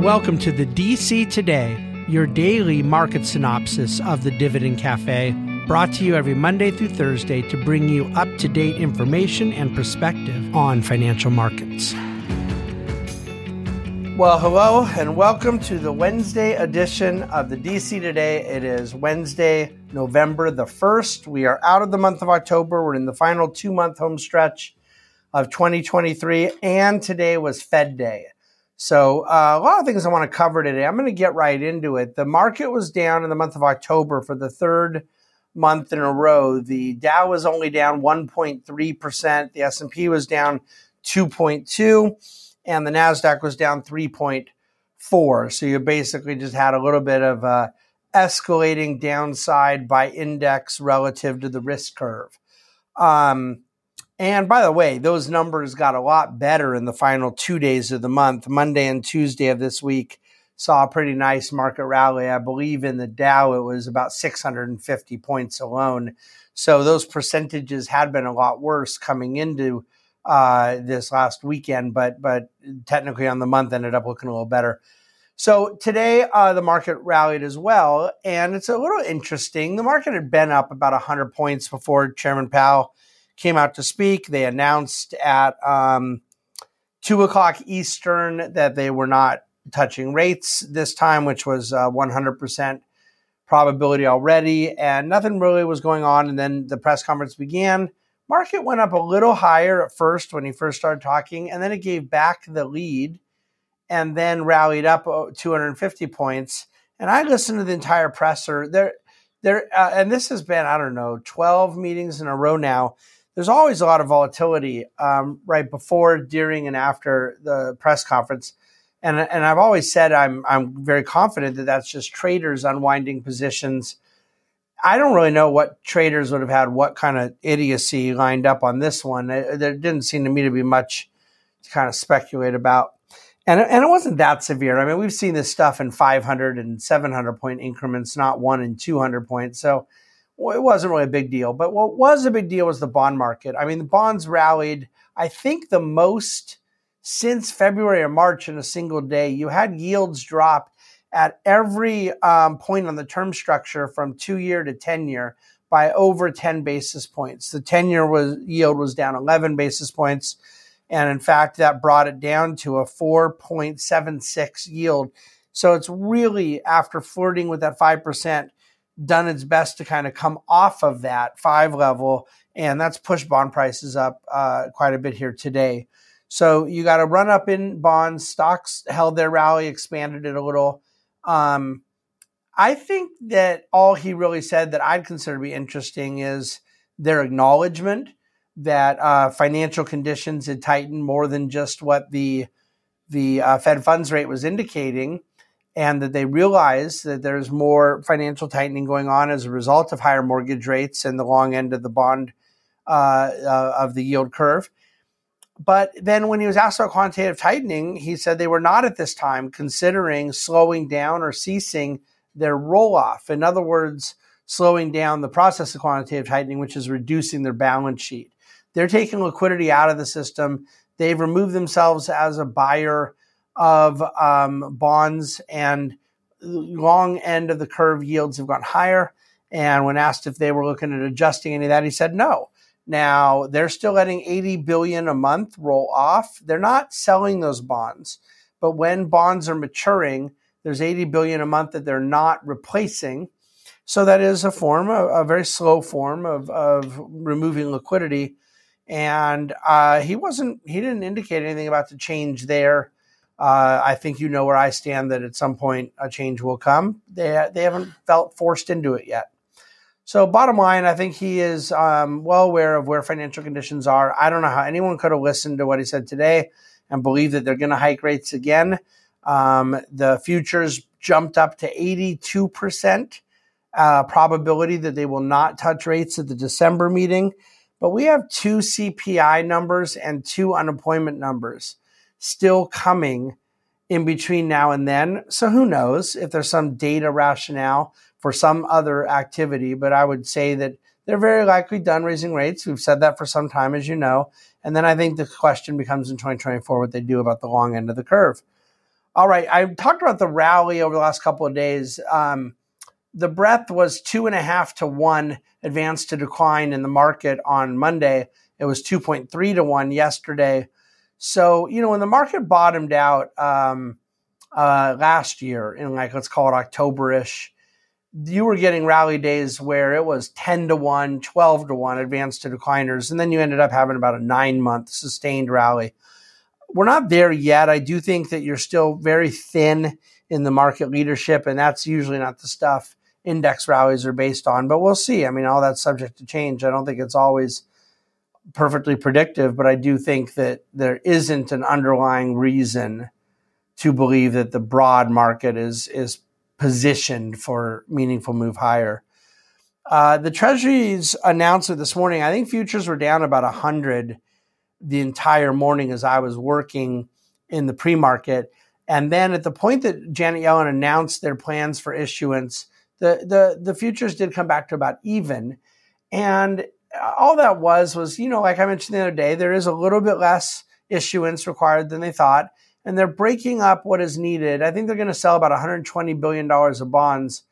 Welcome to the DC Today, your daily market synopsis of the Dividend Cafe, brought to you every Monday through Thursday to bring you up to date information and perspective on financial markets. Well, hello, and welcome to the Wednesday edition of the DC Today. It is Wednesday, November the 1st. We are out of the month of October. We're in the final two month home stretch of 2023, and today was Fed Day. So, uh, a lot of things I want to cover today. I'm going to get right into it. The market was down in the month of October for the third month in a row. The Dow was only down 1.3%, the S&P was down 2.2, and the Nasdaq was down 3.4. So you basically just had a little bit of a escalating downside by index relative to the risk curve. Um, and by the way, those numbers got a lot better in the final two days of the month. Monday and Tuesday of this week saw a pretty nice market rally. I believe in the Dow, it was about 650 points alone. So those percentages had been a lot worse coming into uh, this last weekend, but but technically on the month ended up looking a little better. So today uh, the market rallied as well, and it's a little interesting. The market had been up about 100 points before Chairman Powell came out to speak. They announced at um, two o'clock Eastern that they were not touching rates this time, which was uh, 100% probability already, and nothing really was going on. And then the press conference began. Market went up a little higher at first when he first started talking, and then it gave back the lead and then rallied up uh, 250 points. And I listened to the entire presser. There, there, uh, and this has been I don't know 12 meetings in a row now there's always a lot of volatility um, right before, during, and after the press conference. And, and I've always said I'm, I'm very confident that that's just traders unwinding positions. I don't really know what traders would have had what kind of idiocy lined up on this one. There didn't seem to me to be much to kind of speculate about. And, and it wasn't that severe. I mean, we've seen this stuff in 500 and 700 point increments, not one and 200 points. So well, it wasn't really a big deal. But what was a big deal was the bond market. I mean, the bonds rallied, I think, the most since February or March in a single day. You had yields drop at every um, point on the term structure from two year to 10 year by over 10 basis points. The 10 year was, yield was down 11 basis points. And in fact, that brought it down to a 4.76 yield. So it's really after flirting with that 5%, done its best to kind of come off of that five level, and that's pushed bond prices up uh, quite a bit here today. So you got a run up in bonds. Stocks held their rally, expanded it a little. Um, I think that all he really said that I'd consider to be interesting is their acknowledgement that uh, financial conditions had tightened more than just what the the uh, Fed funds rate was indicating and that they realize that there's more financial tightening going on as a result of higher mortgage rates and the long end of the bond uh, uh, of the yield curve. But then when he was asked about quantitative tightening, he said they were not at this time considering slowing down or ceasing their roll off. In other words, slowing down the process of quantitative tightening, which is reducing their balance sheet. They're taking liquidity out of the system. They've removed themselves as a buyer of um, bonds and long end of the curve yields have gone higher. And when asked if they were looking at adjusting any of that, he said no. Now they're still letting 80 billion a month roll off. They're not selling those bonds, but when bonds are maturing, there's 80 billion a month that they're not replacing. So that is a form, a, a very slow form of, of removing liquidity. And uh, he wasn't, he didn't indicate anything about the change there uh, I think you know where I stand that at some point a change will come. They, they haven't felt forced into it yet. So, bottom line, I think he is um, well aware of where financial conditions are. I don't know how anyone could have listened to what he said today and believe that they're going to hike rates again. Um, the futures jumped up to 82% uh, probability that they will not touch rates at the December meeting. But we have two CPI numbers and two unemployment numbers still coming in between now and then. So who knows if there's some data rationale for some other activity, but I would say that they're very likely done raising rates. We've said that for some time, as you know. And then I think the question becomes in 2024 what they do about the long end of the curve. All right, I talked about the rally over the last couple of days. Um, the breadth was two and a half to one advance to decline in the market on Monday. It was 2.3 to one yesterday. So, you know, when the market bottomed out um, uh, last year in like, let's call it Octoberish, you were getting rally days where it was 10 to 1, 12 to 1 advance to decliners. And then you ended up having about a nine month sustained rally we're not there yet. I do think that you're still very thin in the market leadership, and that's usually not the stuff index rallies are based on. But we'll see. I mean, all that's subject to change. I don't think it's always perfectly predictive, but I do think that there isn't an underlying reason to believe that the broad market is is positioned for meaningful move higher. Uh, the Treasury's announcement this morning, I think futures were down about 100 the entire morning as I was working in the pre market. And then at the point that Janet Yellen announced their plans for issuance, the, the, the futures did come back to about even. And all that was, was, you know, like I mentioned the other day, there is a little bit less issuance required than they thought. And they're breaking up what is needed. I think they're going to sell about 120 billion dollars of bonds,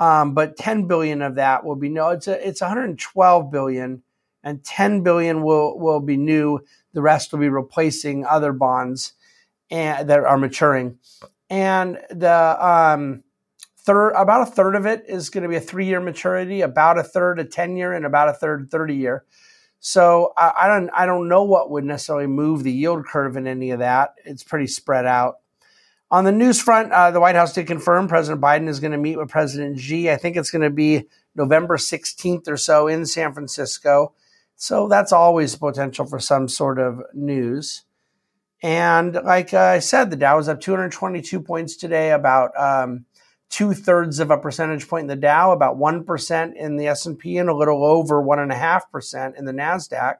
um, but 10 billion of that will be no. It's a, it's 112 billion and 10 billion will will be new. The rest will be replacing other bonds and that are maturing. And the um, third, about a third of it is going to be a three-year maturity, about a third a 10-year, and about a third 30-year. So I, I, don't I don't know what would necessarily move the yield curve in any of that. It's pretty spread out. On the news front, uh, the White House did confirm President Biden is going to meet with President Xi. I think it's going to be November 16th or so in San Francisco. So that's always potential for some sort of news. And like I said, the Dow was up 222 points today, about um, two thirds of a percentage point in the Dow, about one percent in the S and a little over one and a half percent in the Nasdaq.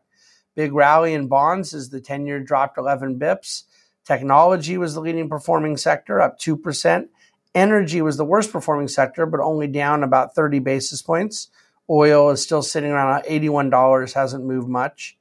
Big rally in bonds as the 10 year dropped 11 bips. Technology was the leading performing sector, up 2%. Energy was the worst performing sector, but only down about 30 basis points. Oil is still sitting around $81, hasn't moved much.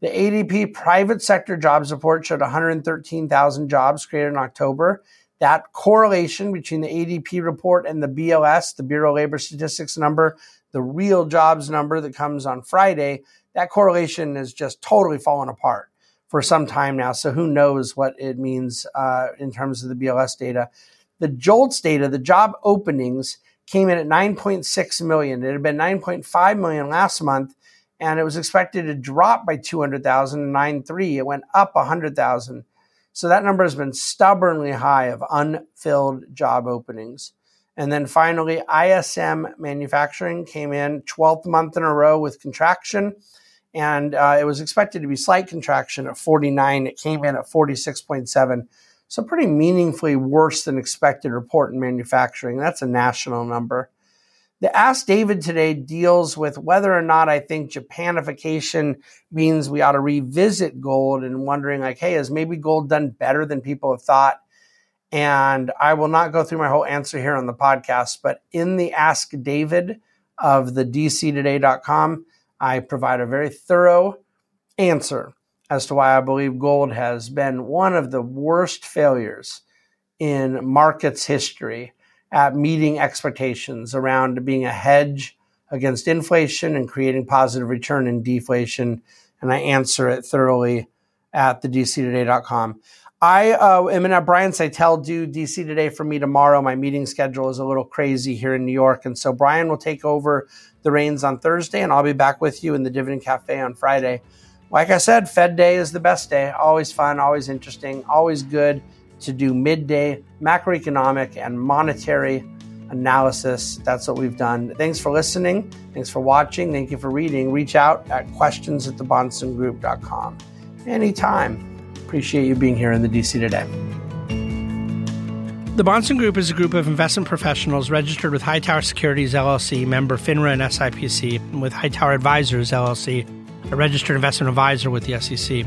The ADP private sector jobs report showed 113,000 jobs created in October. That correlation between the ADP report and the BLS, the Bureau of Labor Statistics number, the real jobs number that comes on Friday, that correlation has just totally fallen apart for some time now. So who knows what it means uh, in terms of the BLS data. The JOLTS data, the job openings, came in at 9.6 million. It had been 9.5 million last month, and it was expected to drop by 200,000 to 9.3. It went up 100,000. So that number has been stubbornly high of unfilled job openings. And then finally, ISM manufacturing came in 12th month in a row with contraction. And uh, it was expected to be slight contraction at 49. It came in at 46.7. So, pretty meaningfully worse than expected report in manufacturing. That's a national number. The Ask David today deals with whether or not I think Japanification means we ought to revisit gold and wondering, like, hey, has maybe gold done better than people have thought? And I will not go through my whole answer here on the podcast, but in the Ask David of the dctoday.com, I provide a very thorough answer as to why I believe gold has been one of the worst failures in markets history at meeting expectations around being a hedge against inflation and creating positive return in deflation. And I answer it thoroughly at the dctoday.com. I uh, am to have Brian Szytel do DC Today for me tomorrow. My meeting schedule is a little crazy here in New York. And so Brian will take over the reins on Thursday, and I'll be back with you in the Dividend Cafe on Friday like I said, Fed Day is the best day. Always fun, always interesting, always good to do midday macroeconomic and monetary analysis. That's what we've done. Thanks for listening. Thanks for watching. Thank you for reading. Reach out at questions at thebahnsengroup.com anytime. Appreciate you being here in the DC today. The Bahnsen Group is a group of investment professionals registered with Hightower Securities LLC, member FINRA and SIPC, and with Hightower Advisors LLC a registered investment advisor with the SEC.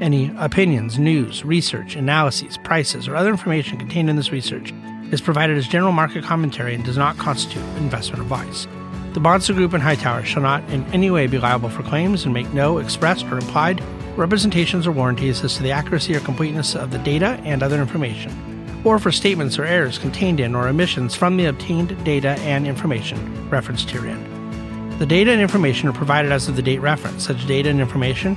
Any opinions, news, research, analyses, prices, or other information contained in this research is provided as general market commentary and does not constitute investment advice. The Bahnsen Group and Hightower shall not in any way be liable for claims and make no expressed or implied representations or warranties as to the accuracy or completeness of the data and other information, or for statements or errors contained in or omissions from the obtained data and information referenced herein. The data and information are provided as of the date referenced. Such data and information